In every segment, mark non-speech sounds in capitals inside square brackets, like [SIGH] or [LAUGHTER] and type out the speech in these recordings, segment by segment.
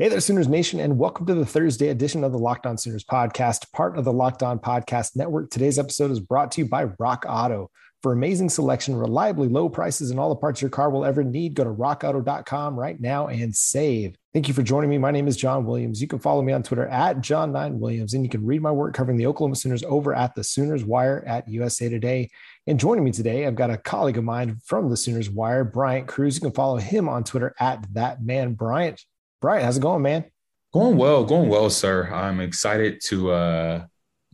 Hey there, Sooners Nation, and welcome to the Thursday edition of the Locked On Sooners podcast, part of the Locked On Podcast Network. Today's episode is brought to you by Rock Auto. For amazing selection, reliably low prices, and all the parts your car will ever need, go to rockauto.com right now and save. Thank you for joining me. My name is John Williams. You can follow me on Twitter at John9Williams, and you can read my work covering the Oklahoma Sooners over at the Sooners Wire at USA Today. And joining me today, I've got a colleague of mine from the Sooners Wire, Bryant Cruz. You can follow him on Twitter at that man Bryant. Brian, how's it going, man? Going well, going well, sir. I'm excited to uh,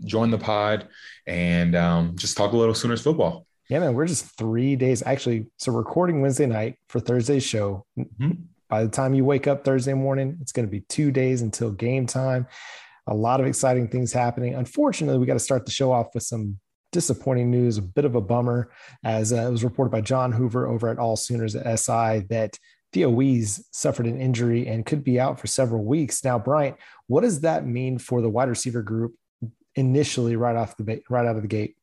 join the pod and um, just talk a little Sooners football. Yeah, man, we're just three days actually. So, recording Wednesday night for Thursday's show. Mm-hmm. By the time you wake up Thursday morning, it's going to be two days until game time. A lot of exciting things happening. Unfortunately, we got to start the show off with some disappointing news, a bit of a bummer, as uh, it was reported by John Hoover over at All Sooners at SI that Theo Wease suffered an injury and could be out for several weeks. Now, Bryant, what does that mean for the wide receiver group initially, right off the right out of the gate?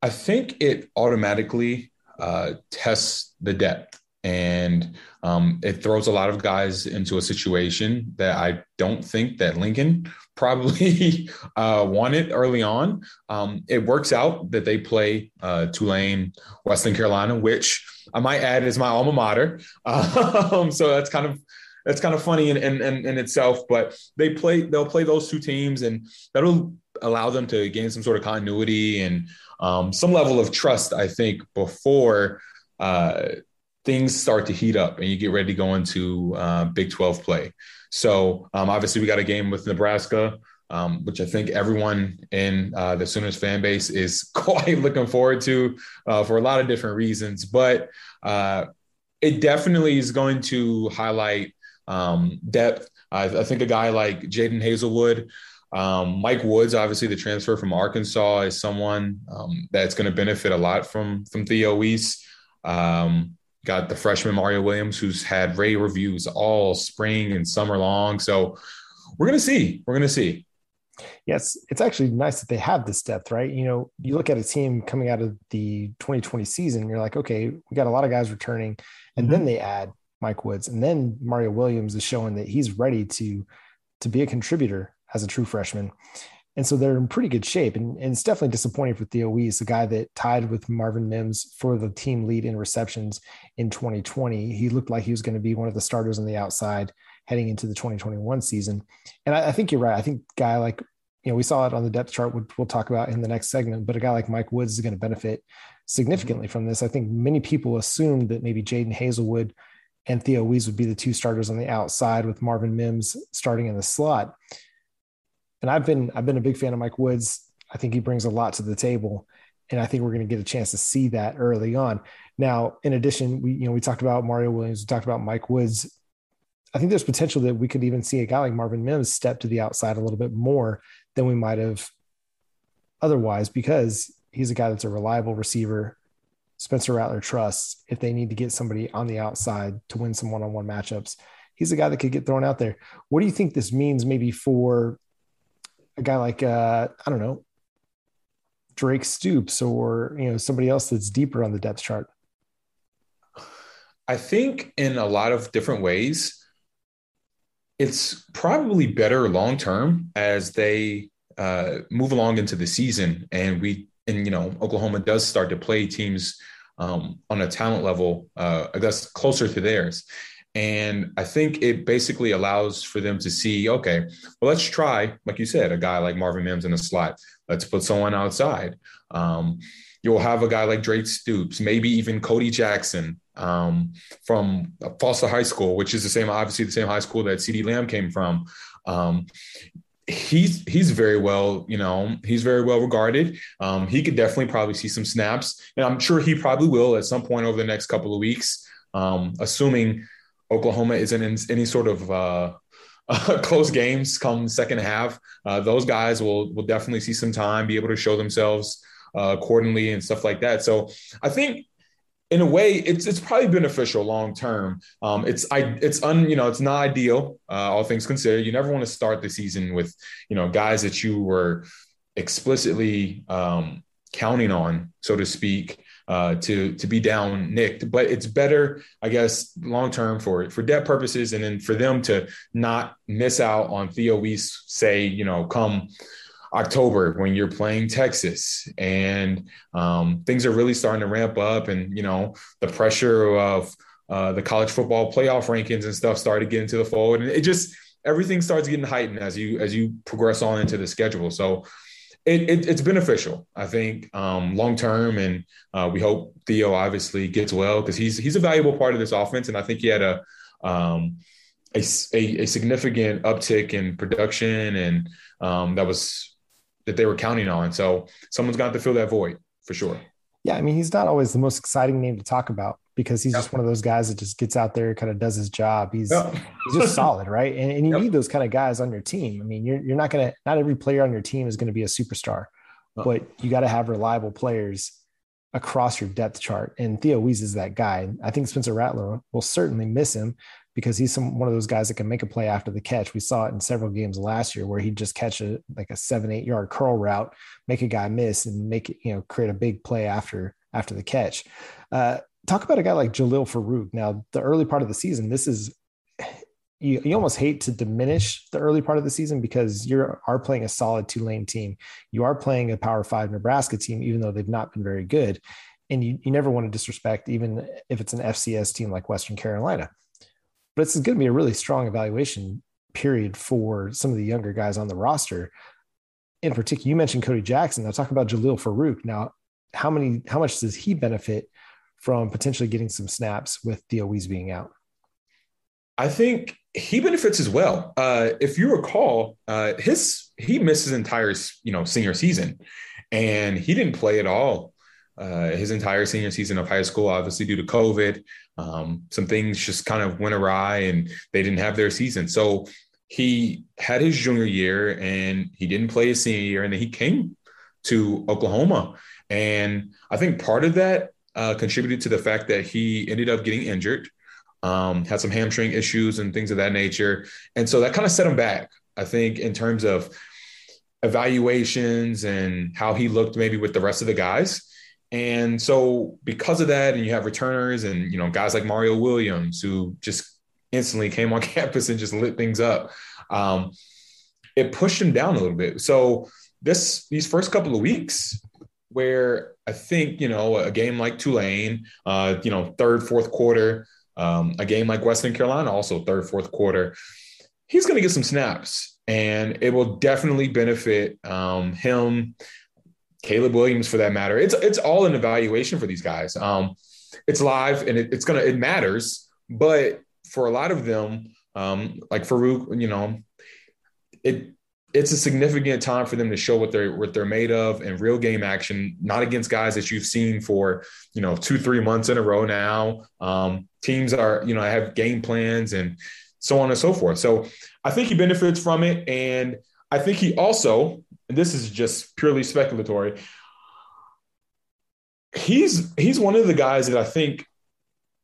I think it automatically uh, tests the depth and um, it throws a lot of guys into a situation that I don't think that Lincoln [LAUGHS] probably uh, wanted early on. Um, it works out that they play uh, Tulane, Western Carolina, which I might add is my alma mater. [LAUGHS] Um, so that's kind of that's kind of funny in, in, in, itself. But they play they'll play those two teams, and that'll allow them to gain some sort of continuity and um, some level of trust. I think before. Uh, things start to heat up and you get ready to go into uh, Big 12 play. So um, obviously we got a game with Nebraska, um, which I think everyone in uh, the Sooners fan base is [LAUGHS] quite looking forward to uh, for a lot of different reasons. But uh, it definitely is going to highlight um, depth. I, I, think a guy like Jadon Haselwood. Um, Mike Woods, obviously the transfer from Arkansas, is someone um, that's going to benefit a lot from from Theo Wease. Um, got the freshman Mario Williams, who's had rave reviews all spring and summer long. So we're gonna see. We're gonna see. Yes, it's actually nice that they have this depth, right? You know, you look at a team coming out of the 2020 season, you're like, okay, we got a lot of guys returning, and mm-hmm. then they add Mike Woods, and then Mario Williams is showing that he's ready to to be a contributor as a true freshman. And so they're in pretty good shape. And, and it's definitely disappointing for Theo Wease, the guy that tied with Marvin Mims for the team lead in receptions in 2020. He looked like he was going to be one of the starters on the outside heading into the 2021 season. And I, I think you're right. I think guy like, you know, we saw it on the depth chart, which we'll talk about in the next segment, but a guy like Mike Woods is going to benefit significantly from this. I think many people assumed that maybe Jadon Haselwood and Theo Wease would be the two starters on the outside with Marvin Mims starting in the slot and I've been I've been a big fan of Mike Woods. I think he brings a lot to the table, and I think we're going to get a chance to see that early on. Now, in addition, we you know we talked about Mario Williams, we talked about Mike Woods. I think there's potential that we could even see a guy like Marvin Mims step to the outside a little bit more than we might have otherwise because he's a guy that's a reliable receiver. Spencer Rattler trusts if they need to get somebody on the outside to win some one-on-one matchups. He's a guy that could get thrown out there. What do you think this means maybe for a guy like uh, I don't know Drake Stoops or you know somebody else that's deeper on the depth chart? I think in a lot of different ways, it's probably better long term as they uh, move along into the season, and we and you know Oklahoma does start to play teams um, on a talent level, uh, I guess closer to theirs. And I think it basically allows for them to see, okay, well, let's try, like you said, a guy like Marvin Mims in a slot. Let's put someone outside. Um, you'll have a guy like Drake Stoops, maybe even Cody Jackson um, from Foster High School, which is the same, obviously the same high school that CeeDee Lamb came from. Um, he's he's very well, you know, he's very well regarded. Um, he could definitely probably see some snaps, and I'm sure he probably will at some point over the next couple of weeks, um, assuming Oklahoma isn't in any sort of uh, [LAUGHS] uh, close games come second half. Uh, those guys will will definitely see some time, be able to show themselves uh, accordingly and stuff like that. So I think in a way, it's it's probably beneficial long term. Um, it's I it's un you know it's not ideal, uh, all things considered. You never want to start the season with you know guys that you were explicitly um, counting on, so to speak, uh, to to be down nicked. But it's better, I guess, long term for for debt purposes, and then for them to not miss out on Theo Wease, say, you know, come October when you're playing Texas and um, things are really starting to ramp up, and you know the pressure of uh, the college football playoff rankings and stuff started getting to the fold, and it just everything starts getting heightened as you as you progress on into the schedule. So it, it, it's beneficial, I think, um, long term, and uh, we hope Theo obviously gets well because he's he's a valuable part of this offense, and I think he had a um, a, a, a, significant uptick in production, and um, that was that they were counting on. So someone's got to fill that void for sure. Yeah, I mean, he's not always the most exciting name to talk about because he's yep. just one of those guys that just gets out there, kind of does his job. He's yep. he's just solid, right? And, and you yep. need those kind of guys on your team. I mean, you're you're not gonna not every player on your team is going to be a superstar, but you got to have reliable players across your depth chart. And Theo Wease is that guy. I think Spencer Rattler will certainly miss him because he's some one of those guys that can make a play after the catch. We saw it in several games last year where he'd just catch a like a seven, eight yard curl route, make a guy miss and make it, you know, create a big play after after the catch. Uh, talk about a guy like Jalil Farooq. Now, the early part of the season, this is you, you almost hate to diminish the early part of the season because you are playing a solid Tulane team. You are playing a Power Five Nebraska team, even though they've not been very good. And you, you never want to disrespect, even if it's an FCS team like Western Carolina. But this is going to be a really strong evaluation period for some of the younger guys on the roster. In particular, you mentioned Cody Jackson. Now talk about Jalil Farooq. Now, how many, how much does he benefit from potentially getting some snaps with Theo Wease being out? I think he benefits as well. Uh, if you recall, uh, his he missed his entire you know senior season, and he didn't play at all uh, his entire senior season of high school, obviously due to COVID. Um, some things just kind of went awry, and they didn't have their season. So he had his junior year, and he didn't play his senior year, and then he came to Oklahoma. And I think part of that uh, contributed to the fact that he ended up getting injured, um, had some hamstring issues and things of that nature. And so that kind of set him back, I think, in terms of evaluations and how he looked maybe with the rest of the guys. And so because of that, and you have returners and you know guys like Mario Williams who just instantly came on [LAUGHS] campus and just lit things up. Um, it pushed him down a little bit. So this these first couple of weeks, where I think, you know, a game like Tulane, uh, you know, third, fourth quarter, um, a game like Western Carolina, also third, fourth quarter, he's going to get some snaps and it will definitely benefit um, him, Caleb Williams for that matter. It's, it's all an evaluation for these guys. Um, it's live and it, it's to, it matters, but for a lot of them, um, like Farooq, you know, it, it's a significant time for them to show what they're what they're made of in real game action, not against guys that you've seen for you know two three months in a row now. Um, teams are you know have game plans and so on and so forth. So I think he benefits from it, and I think he also, and this is just purely speculatory. He's he's one of the guys that I think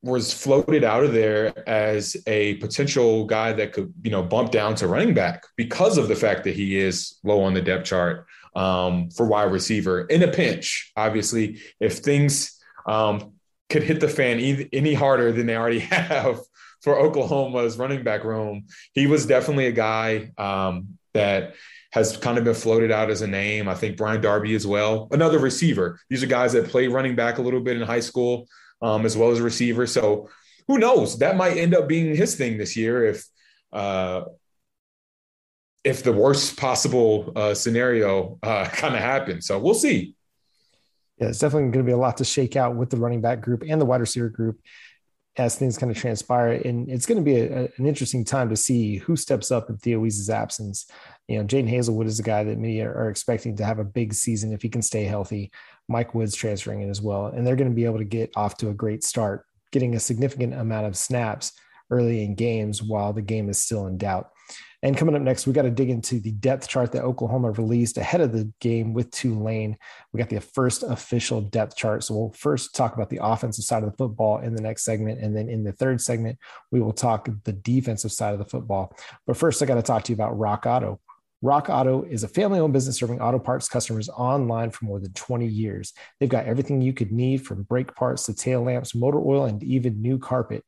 was floated out of there as a potential guy that could, you know, bump down to running back because of the fact that he is low on the depth chart um, for wide receiver in a pinch. Obviously, if things um, could hit the fan any harder than they already [LAUGHS] have for Oklahoma's running back room, he was definitely a guy um, that has kind of been floated out as a name. I think Brian Darby as well, another receiver. These are guys that play running back a little bit in high school um, as well as a receiver. So who knows? That might end up being his thing this year if uh, if the worst possible uh, scenario uh, [LAUGHS] kind of happens. So we'll see. Yeah, it's definitely going to be a lot to shake out with the running back group and the wide receiver group as things kind of transpire. And it's going to be a, an interesting time to see who steps up in Theo Wease's absence. You know, Jadon Haselwood is a guy that many are, are expecting to have a big season if he can stay healthy. Mike Woods transferring in as well. And they're going to be able to get off to a great start, getting a significant amount of snaps early in games while the game is still in doubt. And coming up next, we got to dig into the depth chart that Oklahoma released ahead of the game with Tulane. We got the first official depth chart. So we'll first talk about the offensive side of the football in the next segment. And then in the third segment, we will talk the defensive side of the football. But first, I got to talk to you about Rock Auto. Rock Auto is a family owned business serving auto parts customers online for more than 20 years. They've got everything you could need from brake parts to tail lamps, motor oil, and even new carpet.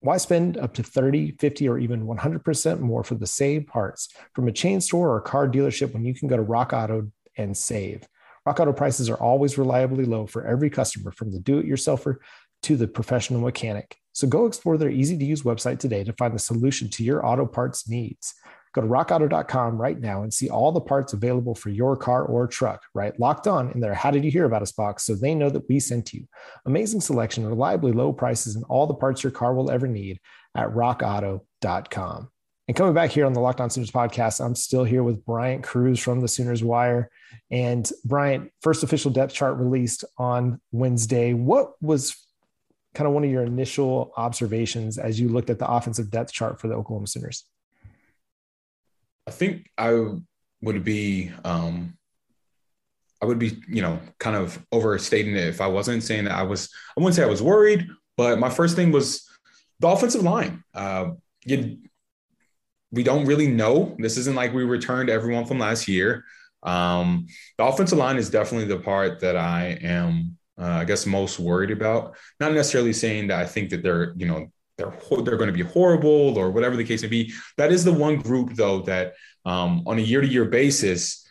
Why spend up to 30, 50, or even 100% more for the same parts from a chain store or car dealership when you can go to Rock Auto and save? Rock Auto prices are always reliably low for every customer, from the do it yourselfer to the professional mechanic. So go explore their easy to use website today to find the solution to your auto parts needs. Go to rockauto.com right now and see all the parts available for your car or truck, write? Locked on in their How Did You Hear About Us box so they know that we sent you. Amazing selection, reliably low prices, and all the parts your car will ever need at rockauto.com. And coming back here on the Locked On Sooners podcast, I'm still here with Bryant Cruz from the Sooners Wire. And Bryant, first official depth chart released on Wednesday. What was kind of one of your initial observations as you looked at the offensive depth chart for the Oklahoma Sooners? I think I would be um I would be, you know, kind of overstating it if I wasn't saying that I was I wouldn't say I was worried, but my first thing was the offensive line. Uh you we don't really know. This isn't like we returned everyone from last year. Um, the offensive line is definitely the part that I am, uh, I guess, most worried about. Not necessarily saying that I think that they're, you know, they're they're going to be horrible or whatever the case may be. That is the one group though that um, on a year to year basis,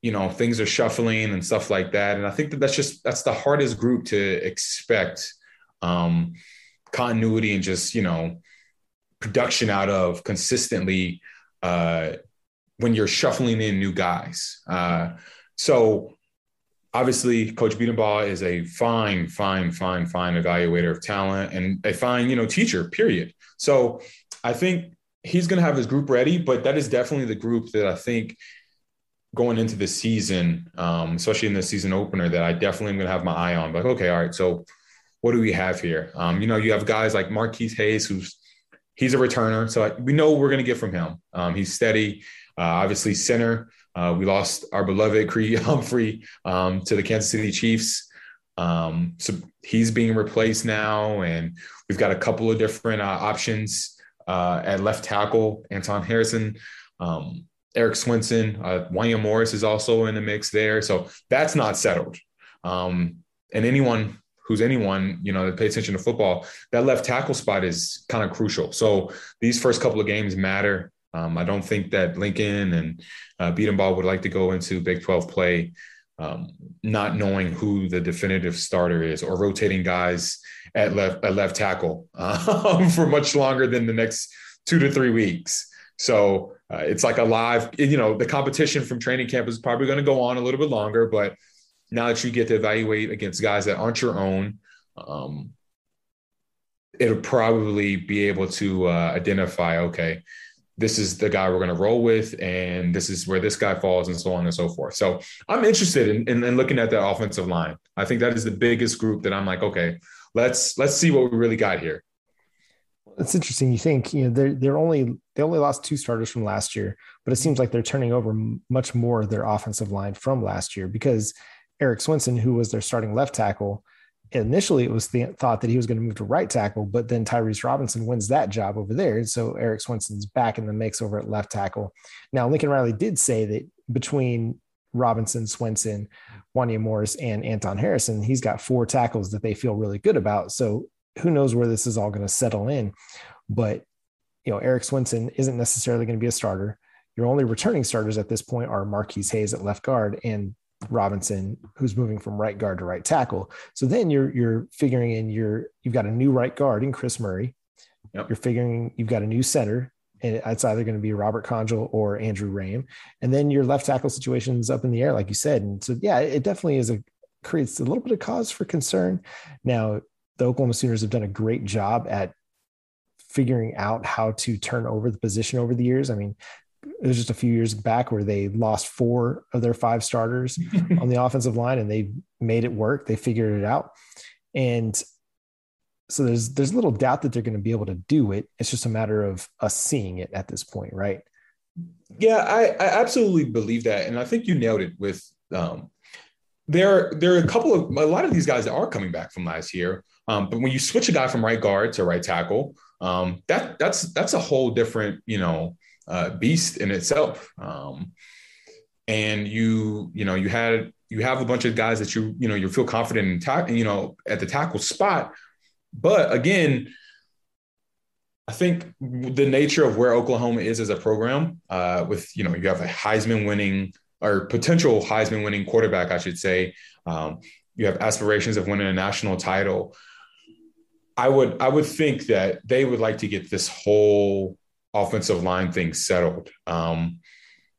you know, things are shuffling and stuff like that. And I think that that's just that's the hardest group to expect um, continuity and just you know production out of consistently uh, when you're shuffling in new guys. Uh, so obviously coach Bedenbaugh is a fine fine fine fine evaluator of talent and a fine you know teacher period. So i think he's going to have his group ready but that is definitely the group that i think going into the season um, especially in the season opener that i definitely am going to have my eye on like okay all right so what do we have here? Um, you know you have guys like marquis hayes who's he's a returner so we know we're going to get from him. Um, he's steady. Uh, obviously center uh, we lost our beloved Creed [LAUGHS] Humphrey um, to the Kansas City Chiefs. Um, so he's being replaced now, and we've got a couple of different uh, options uh, at left tackle. Anton Harrison, um, Erik Swenson, uh, Wanya Morris is also in the mix there. So that's not settled. Um, and anyone who's anyone, you know, that pay attention to football, that left tackle spot is kind of crucial. So these first couple of games matter. Um, I don't think that Lincoln and uh, would like to go into Big 12 play um, not knowing who the definitive starter is or rotating guys at left at left tackle um, [LAUGHS] for much longer than the next two to three weeks. So uh, it's like a live, you know, the competition from training camp is probably going to go on a little bit longer, but now that you get to evaluate against guys that aren't your own, um, it'll probably be able to uh, identify, okay, this is the guy we're going to roll with, and this is where this guy falls, and so on and so forth. So I'm interested in, in, in, looking at the offensive line. I think that is the biggest group that I'm like, okay, let's let's see what we really got here. It's interesting. You think you know they're they're only they only lost two starters from last year, but it seems like they're turning over much more of their offensive line from last year because Erik Swenson, who was their starting left tackle, initially it was the thought that he was going to move to right tackle, but then Tyrese Robinson wins that job over there. So Erik Swenson's back in the mix over at left tackle. Now, Lincoln Riley did say that between Robinson, Swenson, Wanya Morris, and Anton Harrison, he's got four tackles that they feel really good about. So who knows where this is all going to settle in. But, you know, Erik Swenson isn't necessarily going to be a starter. Your only returning starters at this point are Marquis Hayes at left guard and Robinson, who's moving from right guard to right tackle. So then you're you're figuring in your you've got a new right guard in Chris Murray. Yep. You're figuring you've got a new center, and it's either going to be Robert Congel or Andrew Raym. And then your left tackle situation's up in the air, like you said. And so yeah, it definitely is a creates a little bit of cause for concern. Now, the Oklahoma Sooners have done a great job at figuring out how to turn over the position over the years. I mean, it was just a few years back where they lost four of their five starters [LAUGHS] on the offensive line and they made it work. They figured it out. And so there's there's little doubt that they're going to be able to do it. It's just a matter of us seeing it at this point, right? Yeah, I, I absolutely believe that, and I think you nailed it with um, there. There are a couple of a lot of these guys that are coming back from last year, um, but when you switch a guy from right guard to right tackle, um, that that's that's a whole different you know uh, beast in itself. Um, and you you know you had you have a bunch of guys that you you know you feel confident in ta- you know at the tackle spot, but again I think the nature of where Oklahoma is as a program, uh, with you know, you have a Heisman winning or potential Heisman winning quarterback, I should say. Um, you have aspirations of winning a national title. I would I would think that they would like to get this whole offensive line thing settled um,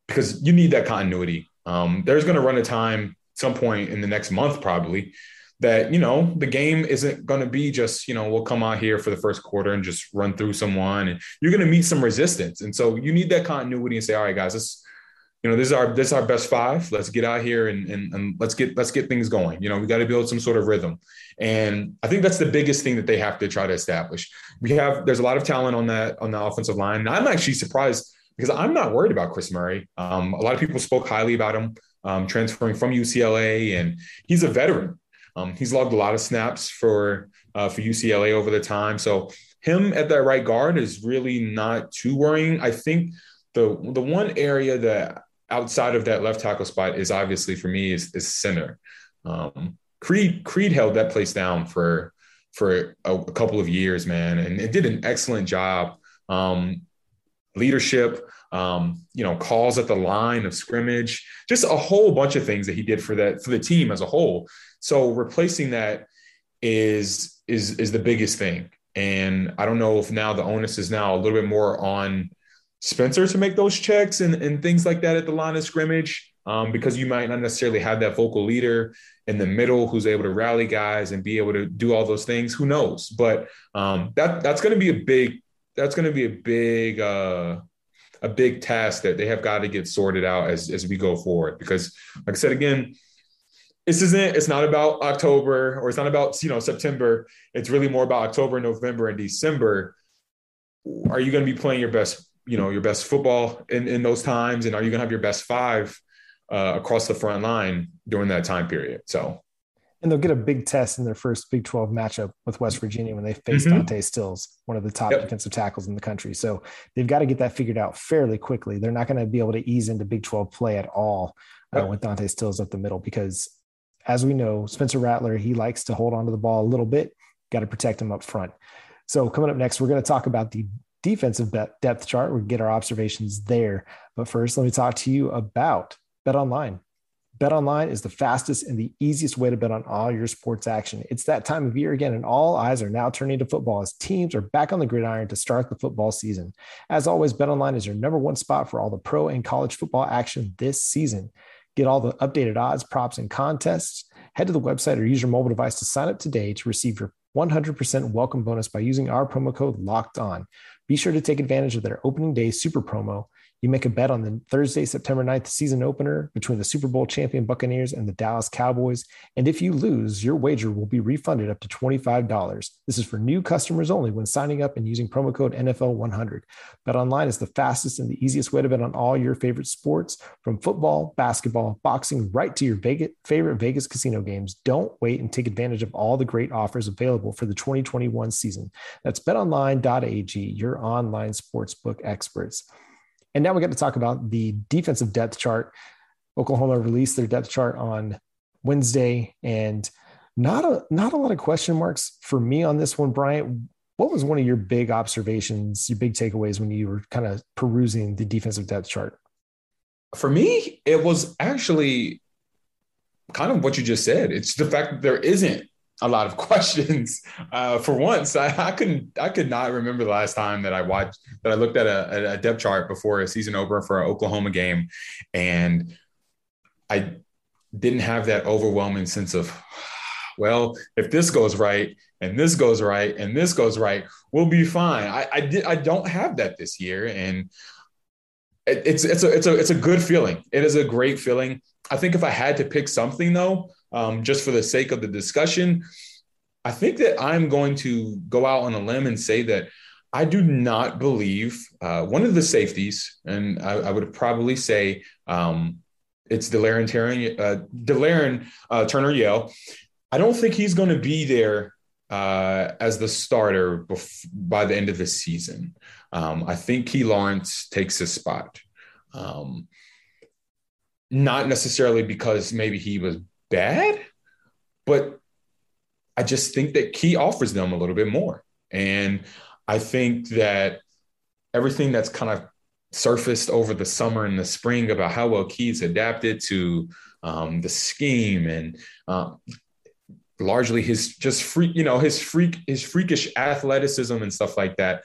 because you need that continuity. Um, there's going to run a time, some point in the next month, probably, that you know the game isn't going to be just you know we'll come out here for the first quarter and just run through someone and you're going to meet some resistance and so you need that continuity and say all right guys this you know this is our this is our best five. Let's get out here and and, and let's get let's get things going. You know we got to build some sort of rhythm. And i think that's the biggest thing that they have to try to establish. We have there's a lot of talent on that on the offensive line. And i'm actually surprised because i'm not worried about chris murray. Um, a lot of people spoke highly about him um, transferring from ucla and he's a veteran. Um, he's logged a lot of snaps for uh, for UCLA over the time. So him at that right guard is really not too worrying. I think the the one area that outside of that left tackle spot is obviously for me is, is center. Um, Creed Creed held that place down for for a, a, couple of years, man, and it did an excellent job. Um, leadership, um, you know, calls at the line of scrimmage, just a whole bunch of things that he did for that for the team as a whole. So replacing that is is is the biggest thing. And I don't know if now the onus is now a little bit more on Spencer to make those checks and, and things like that at the line of scrimmage, um, because you might not necessarily have that vocal leader in the middle who's able to rally guys and be able to do all those things. Who knows? But um, that that's going to be a big that's going to be a big uh, a big task that they have got to get sorted out as as we go forward. Because, like I said again, this isn't it's not about october or it's not about you know september it's really more about october november and december are you going to be playing your best you know your best football in, in those times and are you going to have your best five uh, across the front line during that time period so and they'll get a big test in their first Big 12 matchup with West Virginia when they face mm-hmm. Dante Stills, one of the top yep. defensive tackles in the country. So they've got to get that figured out fairly quickly. They're not going to be able to ease into Big 12 play at all uh, yep. with Dante Stills up the middle because as we know, Spencer Rattler, he likes to hold on to the ball a little bit. Got to protect him up front. So coming up next, we're going to talk about the defensive depth chart. We'll get our observations there. But first, let me talk to you about Bet Online. Bet Online is the fastest and the easiest way to bet on all your sports action. It's that time of year again, and all eyes are now turning to football as teams are back on the gridiron to start the football season. As always, Bet Online is your number one spot for all the pro and college football action this season. Get all the updated odds, props, and contests. Head to the website or use your mobile device to sign up today to receive your 100% welcome bonus by using our promo code locked on. Be sure to take advantage of their opening day super promo you make a bet on the Thursday, September 9th season opener between the Super Bowl champion Buccaneers and the Dallas Cowboys. And if you lose, your wager will be refunded up to $25. This is for new customers only when signing up and using promo code NFL100. Bet online is the fastest and the easiest way to bet on all your favorite sports from football, basketball, boxing, right to your Vegas, favorite Vegas casino games. Don't wait and take advantage of all the great offers available for the 2021 season. That's betonline.ag, your online sportsbook experts. And now we got to talk about the defensive depth chart. Oklahoma released their depth chart on Wednesday, and not a not a lot of question marks for me on this one, Bryant. What was one of your big observations, your big takeaways when you were kind of perusing the defensive depth chart? For me, it was actually kind of what you just said. It's the fact that there isn't a lot of [LAUGHS] questions. Uh, for once, I, I, couldn't, I could not remember the last time that I watched that I looked at a, a depth chart before a season opener for an Oklahoma game, and I didn't have that overwhelming sense of, [SIGHS] well, if this goes right and this goes right and this goes right, we'll be fine. I, I I don't have that this year, and it, it's it's a it's a it's a good feeling. It is a great feeling. I think if I had to pick something though um, just for the sake of the discussion, I think that I'm going to go out on a limb and say that I do not believe uh, one of the safeties, and I, I would probably say um, it's Delarrin, Turner, uh, Delarrin uh, Turner Yell. I don't think he's going to be there uh, as the starter bef- by the end of the season. Um, I think Key Lawrence takes his spot. Um, not necessarily because maybe he was bad, but I just think that Key offers them a little bit more. And I think that everything that's kind of surfaced over the summer and the spring about how well Key's adapted to um, the scheme and uh, largely his just freak, you know, his freak, his freakish athleticism and stuff like that.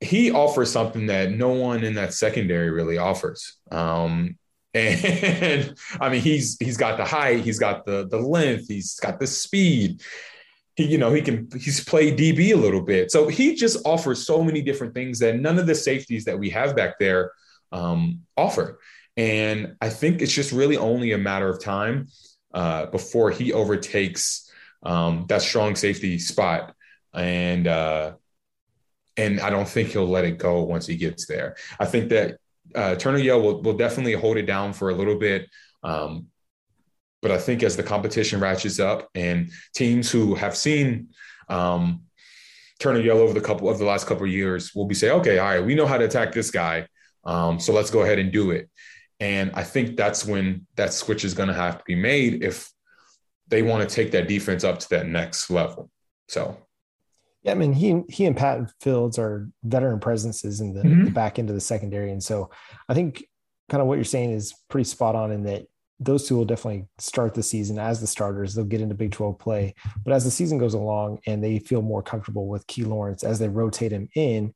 He offers something that no one in that secondary really offers. Um, and [LAUGHS] I mean, he's he's got the height, he's got the the length, he's got the speed. He, you know, he can he's played DB a little bit. So he just offers so many different things that none of the safeties that we have back there um, offer. And I think it's just really only a matter of time uh, before he overtakes um, that strong safety spot. And uh, and I don't think he'll let it go once he gets there. I think that uh, Turner Yell will, will definitely hold it down for a little bit. Um, but I think as the competition ratchets up and teams who have seen um, Turner Yell over the couple of the last couple of years will be say, okay, all right, we know how to attack this guy. Um, so let's go ahead and do it. And I think that's when that switch is going to have to be made if they want to take that defense up to that next level. So yeah, I mean, he he and Pat Fields are veteran presences in the, mm-hmm. the, back end of the secondary, and so I think kind of what you're saying is pretty spot on in that those two will definitely start the season as the starters. They'll get into Big 12 play, but as the season goes along and they feel more comfortable with Key Lawrence as they rotate him in,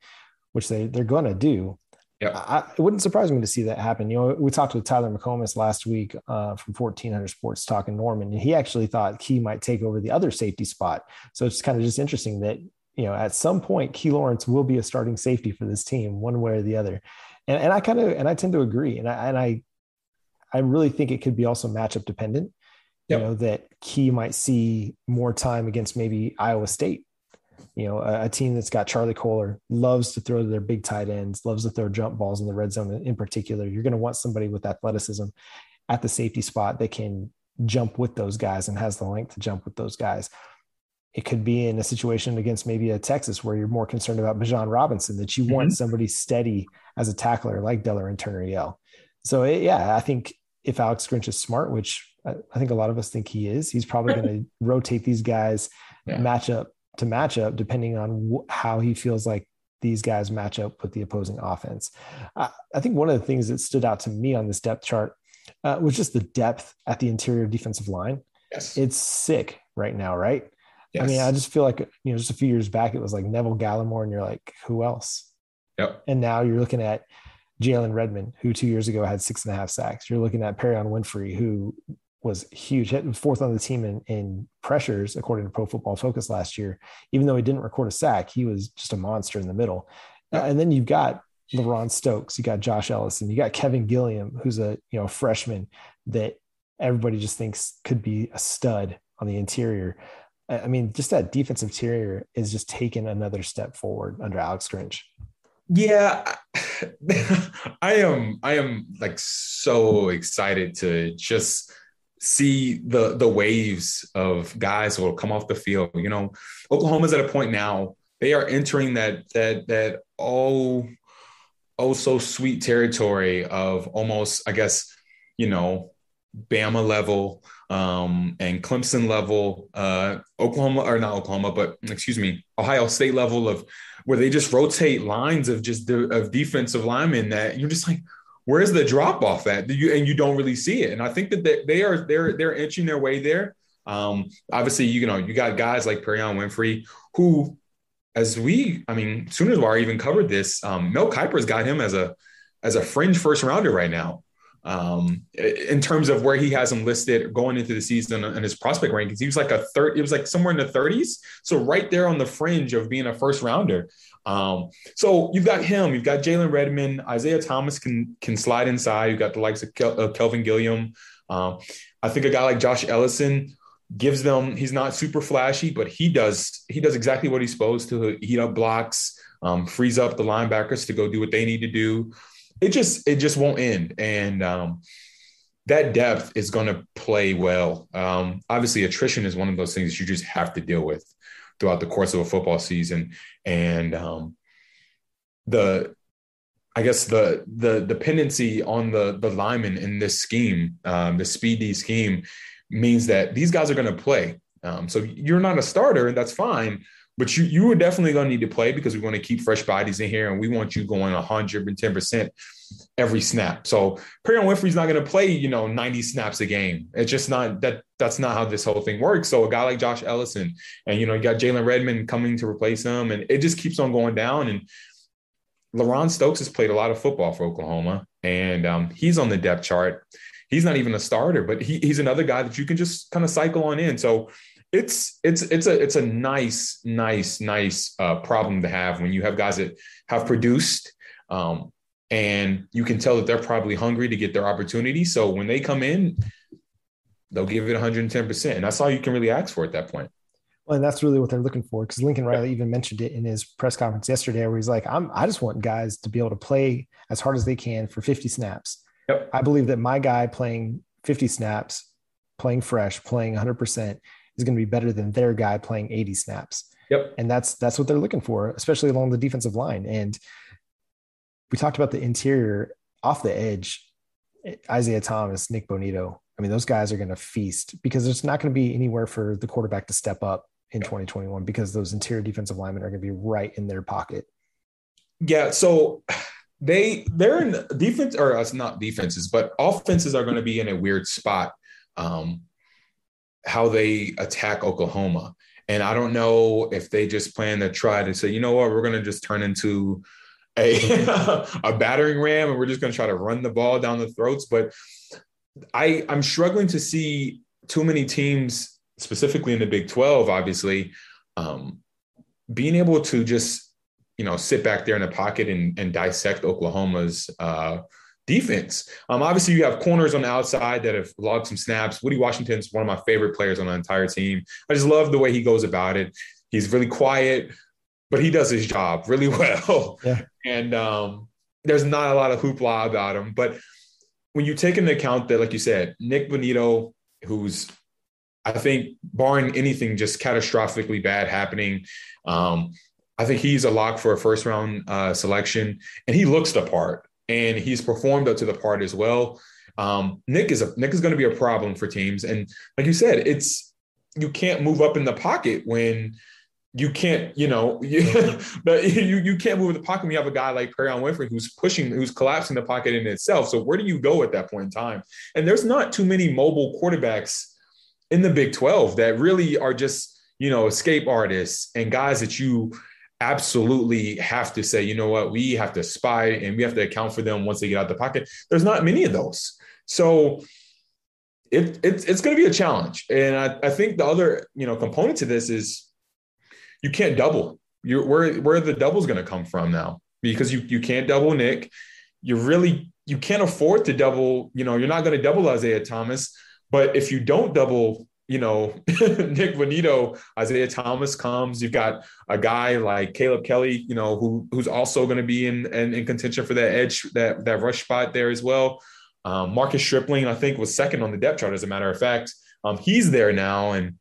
which they they're going to do. Yeah, I, it wouldn't surprise me to see that happen. You know, we talked with Tyler McComas last week uh, from 1400 Sports talking Norman, and he actually thought Key might take over the other safety spot. So it's kind of just interesting that you know, at some point, Key Lawrence will be a starting safety for this team, one way or the other. And, and I kind of and I tend to agree. And I and I I really think it could be also matchup dependent. Yep. You know, that Key might see more time against maybe Iowa State. You know, a, a, team that's got Charlie Kolar, loves to throw to their big tight ends, loves to throw jump balls in the red zone in particular. You're going to want somebody with athleticism at the safety spot that can jump with those guys and has the length to jump with those guys it could be in a situation against maybe a Texas where you're more concerned about Bijan Robinson, that you mm-hmm. want somebody steady as a tackler like Delarrin Turner Yell. So it, yeah, I think if Alex Grinch is smart, which I, I think a lot of us think he is, he's probably going [LAUGHS] to rotate these guys yeah. matchup to match up depending on wh- how he feels like these guys match up with the opposing offense. I, I think one of the things that stood out to me on this depth chart uh, was just the depth at the interior defensive line. Yes. It's sick right now, right? Yes. I mean, I just feel like you know, just a few years back, it was like Neville Gallimore, and you're like, who else? Yep. And now you're looking at Jalen Redmond, who two years ago had six and a half sacks. You're looking at Perrion Winfrey, who was huge, hit fourth on the team in, in pressures, according to Pro Football Focus last year. Even though he didn't record a sack, he was just a monster in the middle. Uh, and then you've got LaRon Stokes, you got Josh Ellison, you got Kelvin Gilliam, who's a you know freshman that everybody just thinks could be a stud on the interior. I mean, just that defensive interior is just taking another step forward under Alex Grinch. Yeah, I [LAUGHS] am. I am like so excited to just see the the waves of guys who will come off the field. You know, Oklahoma's at a point now; they are entering that that that oh oh so sweet territory of almost, I guess, you know, Bama level um, and Clemson level, uh, Oklahoma or not Oklahoma, but excuse me, Ohio State level of where they just rotate lines of just de- of defensive linemen that you're just like, where's the drop off at? You and you don't really see it. And I think that they, they are they're they're inching their way there. Um, obviously, you know, you got guys like Perrion Winfrey who, as we, I mean, Sooners Wire even covered this. Um, Mel Kiper's got him as a as a fringe first rounder right now um, in terms of where he has him listed going into the season and his prospect rankings. He was like a third, it was like somewhere in the 30s. So right there on the fringe of being a first rounder. Um, so you've got him, you've got Jalen Redmond, Isaiah Thomas can can slide inside. You've got the likes of Kel, uh, Kelvin Gilliam. Um, I think a guy like Josh Ellison gives them. He's not super flashy, but he does he does exactly what he's supposed to. Heat up blocks, um, frees up the linebackers to go do what they need to do. It just it just won't end, and um, that depth is going to play well. Um, obviously, attrition is one of those things you just have to deal with throughout the course of a football season, and um, the I guess the the dependency on the the lineman in this scheme, um, the speed D scheme, means that these guys are going to play. Um, so you're not a starter, and that's fine. But you you are definitely going to need to play because we want to keep fresh bodies in here, and we want you going 110 percent every snap. So Perrion Winfrey's not going to play, you know, 90 snaps a game. It's just not that. That's not how this whole thing works. So a guy like Josh Ellison, and you know, you got Jalen Redmond coming to replace him, and it just keeps on going down. And LaRon Stokes has played a lot of football for Oklahoma, and um, he's on the depth chart. He's not even a starter, but he, he's another guy that you can just kind of cycle on in. So it's it's it's a it's a nice nice nice uh, problem to have when you have guys that have produced um, and you can tell that they're probably hungry to get their opportunity. So when they come in, they'll give it 110%. And that's all you can really ask for at that point. Well, and that's really what they're looking for because Lincoln Riley even mentioned it in his press conference yesterday, where he's like, "I'm I just want guys to be able to play as hard as they can for 50 snaps." Yep. I believe that my guy playing 50 snaps, playing fresh, playing 100 percent is going to be better than their guy playing 80 snaps. Yep. And that's that's what they're looking for, especially along the defensive line. And we talked about the interior off the edge, Isaiah Thomas, Nik Bonitto. I mean, those guys are going to feast because there's not going to be anywhere for the quarterback to step up in 2021 because those interior defensive linemen are going to be right in their pocket. Yeah. So they they're in defense or it's not defenses, but offenses are going to be in a weird spot. Um, how they attack Oklahoma. And I don't know if they just plan to try to say, you know what, we're going to just turn into a [LAUGHS] a battering ram and we're just going to try to run the ball down the throats but i i'm struggling to see too many teams specifically in the big 12 obviously um, being able to just you know sit back there in the pocket and, and dissect oklahoma's uh, defense um, obviously you have corners on the outside that have logged some snaps Woodi Washington's one of my favorite players on the entire team i just love the way he goes about it he's really quiet but he does his job really [LAUGHS] well. Yeah. And um, there's not a lot of hoopla about him. But when you take into account that, like you said, Nik Bonitto, who's I think barring anything just catastrophically bad happening, um, I think he's a lock for a first round uh, selection, and he looks the part, and he's performed up to the part as well. Um, Nik is a Nik is going to be a problem for teams, and like you said, it's you can't move up in the pocket when you can't, you know, [LAUGHS] you, but you you can't move in the pocket when you have a guy like Perrion Winfrey who's pushing, who's collapsing the pocket in itself. So where do you go at that point in time? And there's not too many mobile quarterbacks in the Big 12 that really are just, you know, escape artists and guys that you absolutely have to say, you know what, we have to spy and we have to account for them once they get out the pocket. There's not many of those. So it, it it's going to be a challenge. And I, I think the other, you know, component to this is you can't double. You where where the double's going to come from now because you you can't double Nik. You really you can't afford to double. You know you're not going to double Isaiah Thomas, but if you don't double you know, [LAUGHS] Nik Bonitto, Isaiah Thomas comes. You've got a guy like Caleb Kelly, you know, who who's also going to be in, in, in contention for that edge, that that rush spot there as well. Um, Marcus Stripling, I think, was second on the depth chart. As a matter of fact, um, he's there now, and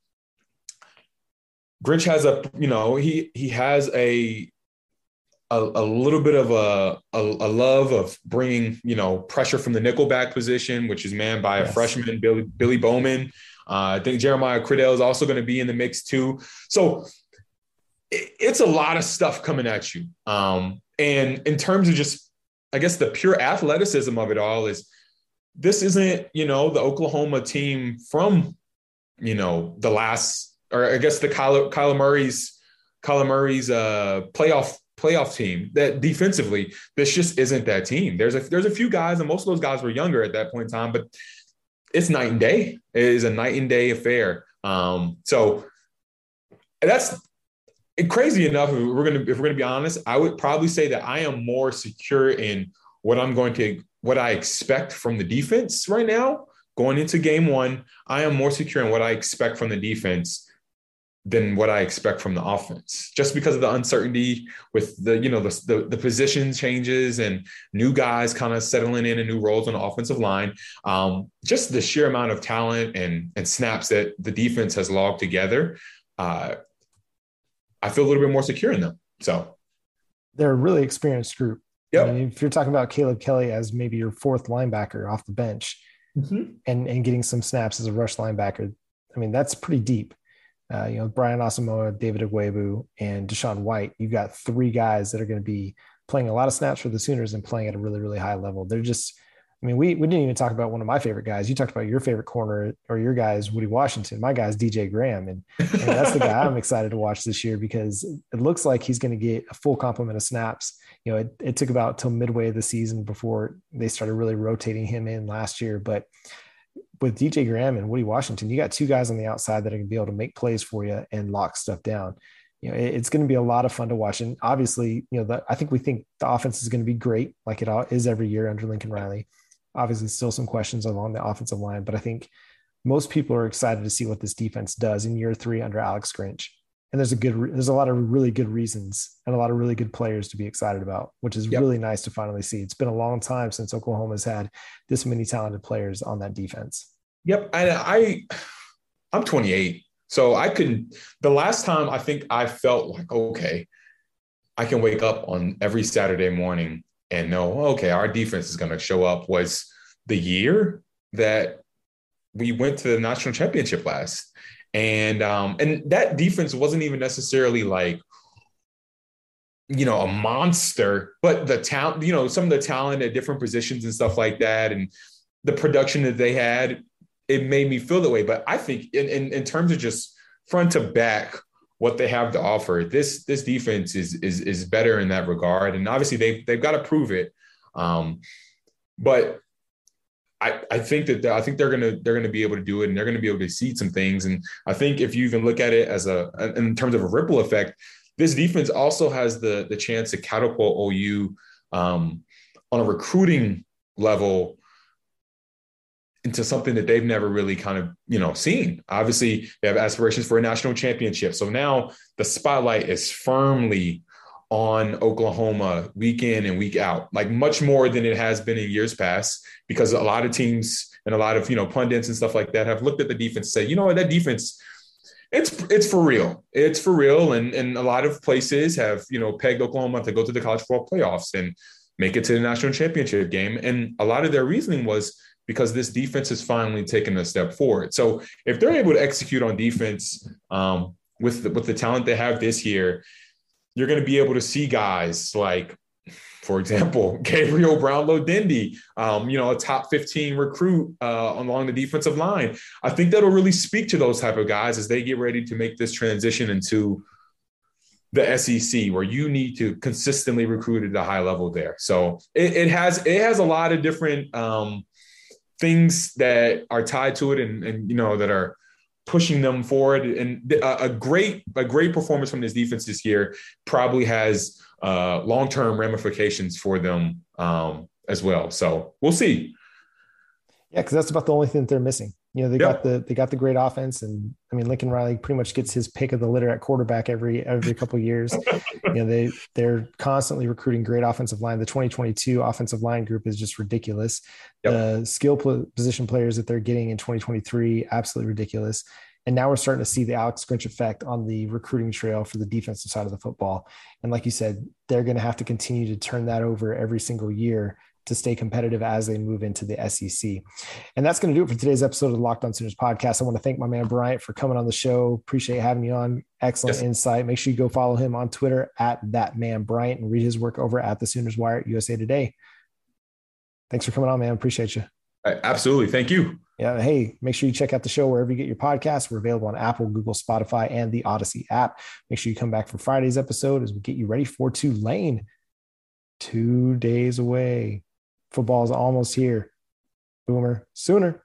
Grinch has a, you know, he he has a a, a little bit of a, a, a love of bringing, you know, pressure from the nickelback position, which is manned by yes. a freshman, Billy Billy Bowman. Uh, I think Jeremiah Criddell is also going to be in the mix too. So it, it's a lot of stuff coming at you. Um, and in terms of just, I guess the pure athleticism of it all is this isn't, you know, the Oklahoma team from, you know, the last or I guess the Kyler, Kyler Murray's Kyler Murray's uh, playoff playoff team that defensively this just isn't that team. There's a there's a few guys and most of those guys were younger at that point in time, but it's night and day. It is a night and day affair. Um, so that's crazy enough. If we're gonna if we're gonna be honest, I would probably say that I am more secure in what I'm going to what I expect from the defense right now going into game one, I am more secure in what I expect from the defense than what I expect from the offense, just because of the uncertainty with the you know the the, the position changes and new guys kind of settling in and new roles on the offensive line. Um, just the sheer amount of talent and and snaps that the defense has logged together, uh, I feel a little bit more secure in them. So they're a really experienced group. Yep. I mean, if you're talking about Caleb Kelly as maybe your fourth linebacker off the bench mm-hmm. and, and getting some snaps as a rush linebacker, I mean, that's pretty deep. Uh, you know, Brian Asamoah, David Ugwoegbu, and DaShaun White. You've got three guys that are going to be playing a lot of snaps for the Sooners and playing at a really, really high level. They're just, I mean, we, we didn't even talk about one of my favorite guys. You talked about your favorite corner or your guys, Woodi Washington. My guy's DJ Graham. And, and that's the guy [LAUGHS] I'm excited to watch this year because it looks like he's going to get a full complement of snaps. You know, it, it took about till midway of the season before they started really rotating him in last year. But with DJ Graham and Woodi Washington, you got two guys on the outside that are going to be able to make plays for you and lock stuff down. You know, it, it's going to be a lot of fun to watch. And obviously, you know, the, I think we think the offense is going to be great, like it is every year under Lincoln Riley obviously still some questions along the offensive line, but I think most people are excited to see what this defense does in year three under Alex Grinch. And there's a good, there's a lot of really good reasons and a lot of really good players to be excited about, which is yep. really nice to finally see. It's been a long time since Oklahoma's had this many talented players on that defense. Yep, and I, I'm 28, so I can. The last time I think I felt like okay, I can wake up on every Saturday morning and know, okay, our defense is going to show up was the year that we went to the national championship last. And um, and that defense wasn't even necessarily like, you know, a monster, but the talent, you know, some of the talent at different positions and stuff like that, and the production that they had, it made me feel that way. But I think in, in, in terms of just front to back, what they have to offer. This this defense is is is better in that regard, and obviously they've they've got to prove it. Um, but I, I think that I think they're gonna they're gonna be able to do it, and they're gonna be able to see some things. And I think if you even look at it as a in terms of a ripple effect, this defense also has the the chance to catapult OU um, on a recruiting level into something that they've never really kind of you know seen obviously they have aspirations for a national championship so now the spotlight is firmly on oklahoma week in and week out like much more than it has been in years past because a lot of teams and a lot of you know pundits and stuff like that have looked at the defense and say you know what? That defense it's it's for real. It's for real. And and a lot of places have you know pegged oklahoma to go to the college football playoffs and make it to the national championship game. And a lot of their reasoning was because this defense has finally taken a step forward. So if they're able to execute on defense um, with the, with the talent they have this year, you're going to be able to see guys like, for example, [LAUGHS] Gabriel Brownlow Dindy, um, you know, a top 15 recruit uh, along the defensive line. I think that'll really speak to those type of guys as they get ready to make this transition into the SEC, where you need to consistently recruit at a high level there. So it, it has it has a lot of different um, things that are tied to it and, and you know that are pushing them forward. And a, great a great performance from this defense this year probably has uh, long-term ramifications for them um, as well. So we'll see. Yeah because that's about the only thing that they're missing you know, they yep. got the they got the great offense, and I mean Lincoln Riley pretty much gets his pick of the litter at quarterback every every couple years. you know, they they're constantly recruiting great offensive line. The 2022 offensive line group is just ridiculous. Yep. The skill position players that they're getting in 2023 absolutely ridiculous. And now we're starting to see the Alex Grinch effect on the recruiting trail for the defensive side of the football. And like you said, they're going to have to continue to turn that over every single year to stay competitive as they move into the SEC. And that's going to do it for today's episode of the Locked On Sooners podcast. I want to thank my man Bryant for coming on the show. Appreciate having you on. Excellent yes. insight. Make sure you go follow him on Twitter at that man Bryant and read his work over at the Sooners Wire at USA Today. Thanks for coming on, man. Appreciate you. Absolutely. Thank you. Yeah. Hey, make sure you check out the show wherever you get your podcasts. We're available on Apple, Google, Spotify, and the Audacy app. Make sure you come back for Friday's episode as we get you ready for Tulane. Two days away. Football is almost here. Boomer, sooner.